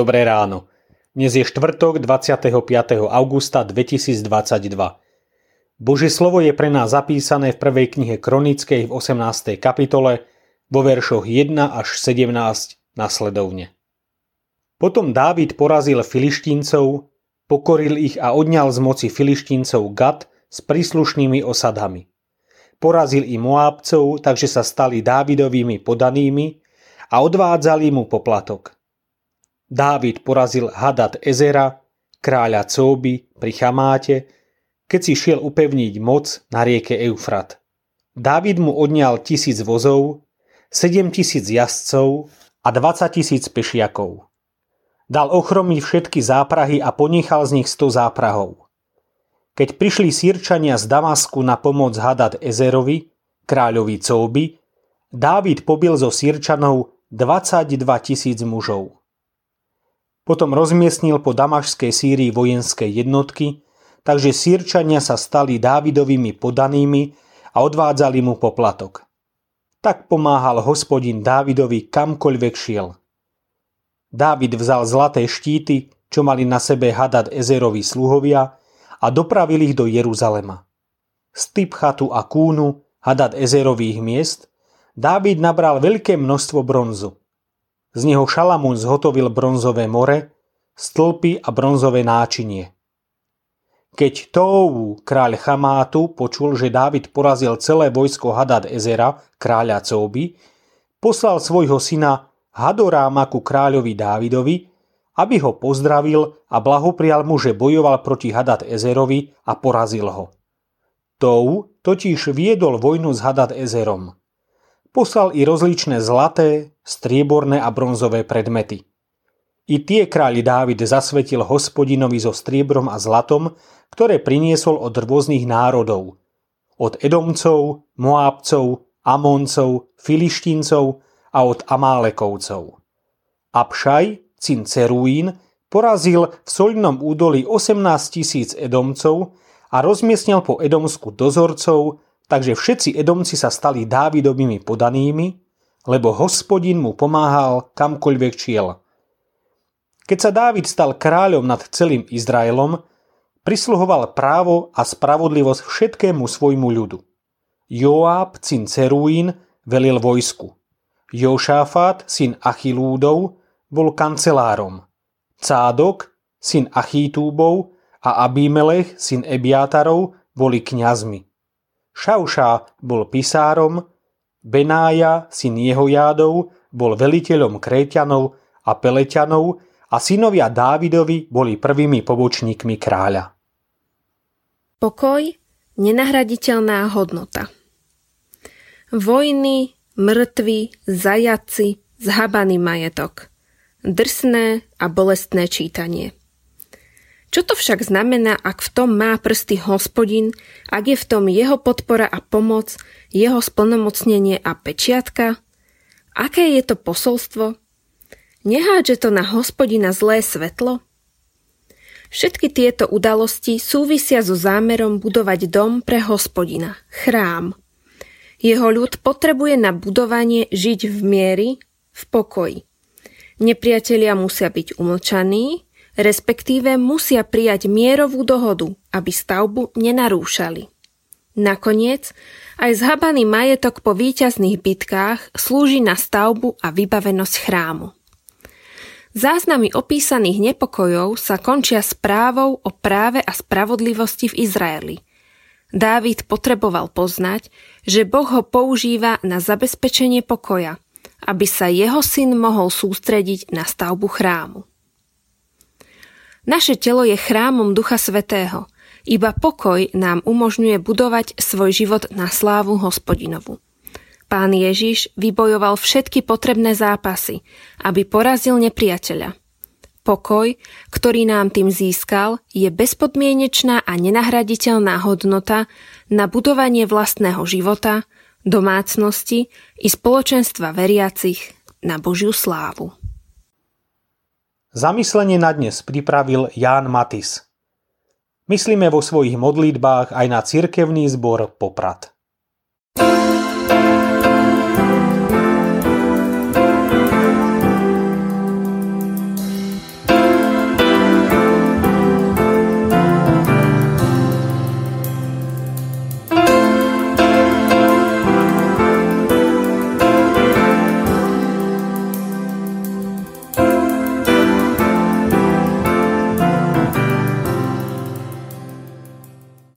Dobré ráno. Dnes je štvrtok 25. augusta 2022. Božie slovo je pre nás zapísané v prvej knihe Kronickej v 18. kapitole vo veršoch 1 až 17 nasledovne. Potom Dávid porazil filištíncov, pokoril ich a odňal z moci filištíncov Gad s príslušnými osadami. Porazil i Moábcov, takže sa stali Dávidovými podanými a odvádzali mu poplatok. Dávid porazil Hadad Ezera, kráľa Cóby pri Chamáte, keď si šiel upevniť moc na rieke Eufrat. Dávid mu odňal tisíc vozov, 7 tisíc jazdcov a 20 tisíc pešiakov. Dal ochromiť všetky záprahy a ponechal z nich 100 záprahov. Keď prišli sírčania z Damasku na pomoc Hadad Ezerovi, kráľovi Cóby, Dávid pobil zo sírčanov 22 tisíc mužov. Potom rozmiestnil po Damašskej Sýrii vojenské jednotky, takže Sýrčania sa stali Dávidovými podanými a odvádzali mu poplatok. Tak pomáhal hospodin Dávidovi kamkoľvek šiel. Dávid vzal zlaté štíty, čo mali na sebe Hadad Ezerovi sluhovia a dopravil ich do Jeruzalema. Z Typchatu a Kúnu, Hadad Ezerových miest, Dávid nabral veľké množstvo bronzu. Z neho Šalamún zhotovil bronzové more, stĺpy a bronzové náčinie. Keď Tóu, kráľ Chamátu, počul, že Dávid porazil celé vojsko Hadad Ezera, kráľa Cóby, poslal svojho syna Hadoráma ku kráľovi Dávidovi, aby ho pozdravil a blahoprial mu, že bojoval proti Hadad Ezerovi a porazil ho. Tou totiž viedol vojnu s Hadad Ezerom. Poslal i rozličné zlaté, strieborné a bronzové predmety. I tie kráľ Dávid zasvetil hospodinovi so striebrom a zlatom, ktoré priniesol od rôznych národov. Od Edomcov, Moábcov, Amoncov, Filištíncov a od Amálekovcov. Abšaj, syn Cerúín, porazil v solnom údolí 18 tisíc Edomcov a rozmiestnil po Edomsku dozorcov, takže všetci Edomci sa stali Dávidovými podanými, lebo hospodin mu pomáhal kamkoľvek čiel – keď sa Dávid stal kráľom nad celým Izraelom, prisluhoval právo a spravodlivosť všetkému svojmu ľudu. Joáb, syn Cerúín, velil vojsku. Jošáfat, syn Achilúdov, bol kancelárom. Cádok, syn Achítúbov a Abimelech, syn Ebiátarov, boli kňazmi. Šaušá bol pisárom, Benája, syn Jehojádov, bol veliteľom Kréťanov a Peleťanov a synovia Dávidovi boli prvými pobočníkmi kráľa. Pokoj, nenahraditeľná hodnota. Vojny, mŕtvi, zajaci, zhabaný majetok. Drsné a bolestné čítanie. Čo to však znamená, ak v tom má prsty hospodin, ak je v tom jeho podpora a pomoc, jeho splnomocnenie a pečiatka? Aké je to posolstvo? Nehádže to na hospodina zlé svetlo? Všetky tieto udalosti súvisia so zámerom budovať dom pre hospodina, chrám. Jeho ľud potrebuje na budovanie žiť v miery, v pokoji. Nepriatelia musia byť umlčaní, respektíve musia prijať mierovú dohodu, aby stavbu nenarúšali. Nakoniec, aj zhabaný majetok po víťazných bitkách slúži na stavbu a vybavenosť chrámu. Záznamy opísaných nepokojov sa končia správou o práve a spravodlivosti v Izraeli. Dávid potreboval poznať, že Boh ho používa na zabezpečenie pokoja, aby sa jeho syn mohol sústrediť na stavbu chrámu. Naše telo je chrámom Ducha Svetého. Iba pokoj nám umožňuje budovať svoj život na slávu hospodinovu. Pán Ježiš vybojoval všetky potrebné zápasy, aby porazil nepriateľa. Pokoj, ktorý nám tým získal, je bezpodmienečná a nenahraditeľná hodnota na budovanie vlastného života, domácnosti i spoločenstva veriacich na Božiu slávu. Zamyslenie na dnes pripravil Ján Matis. Myslíme vo svojich modlitbách aj na cirkevný zbor Poprad. thank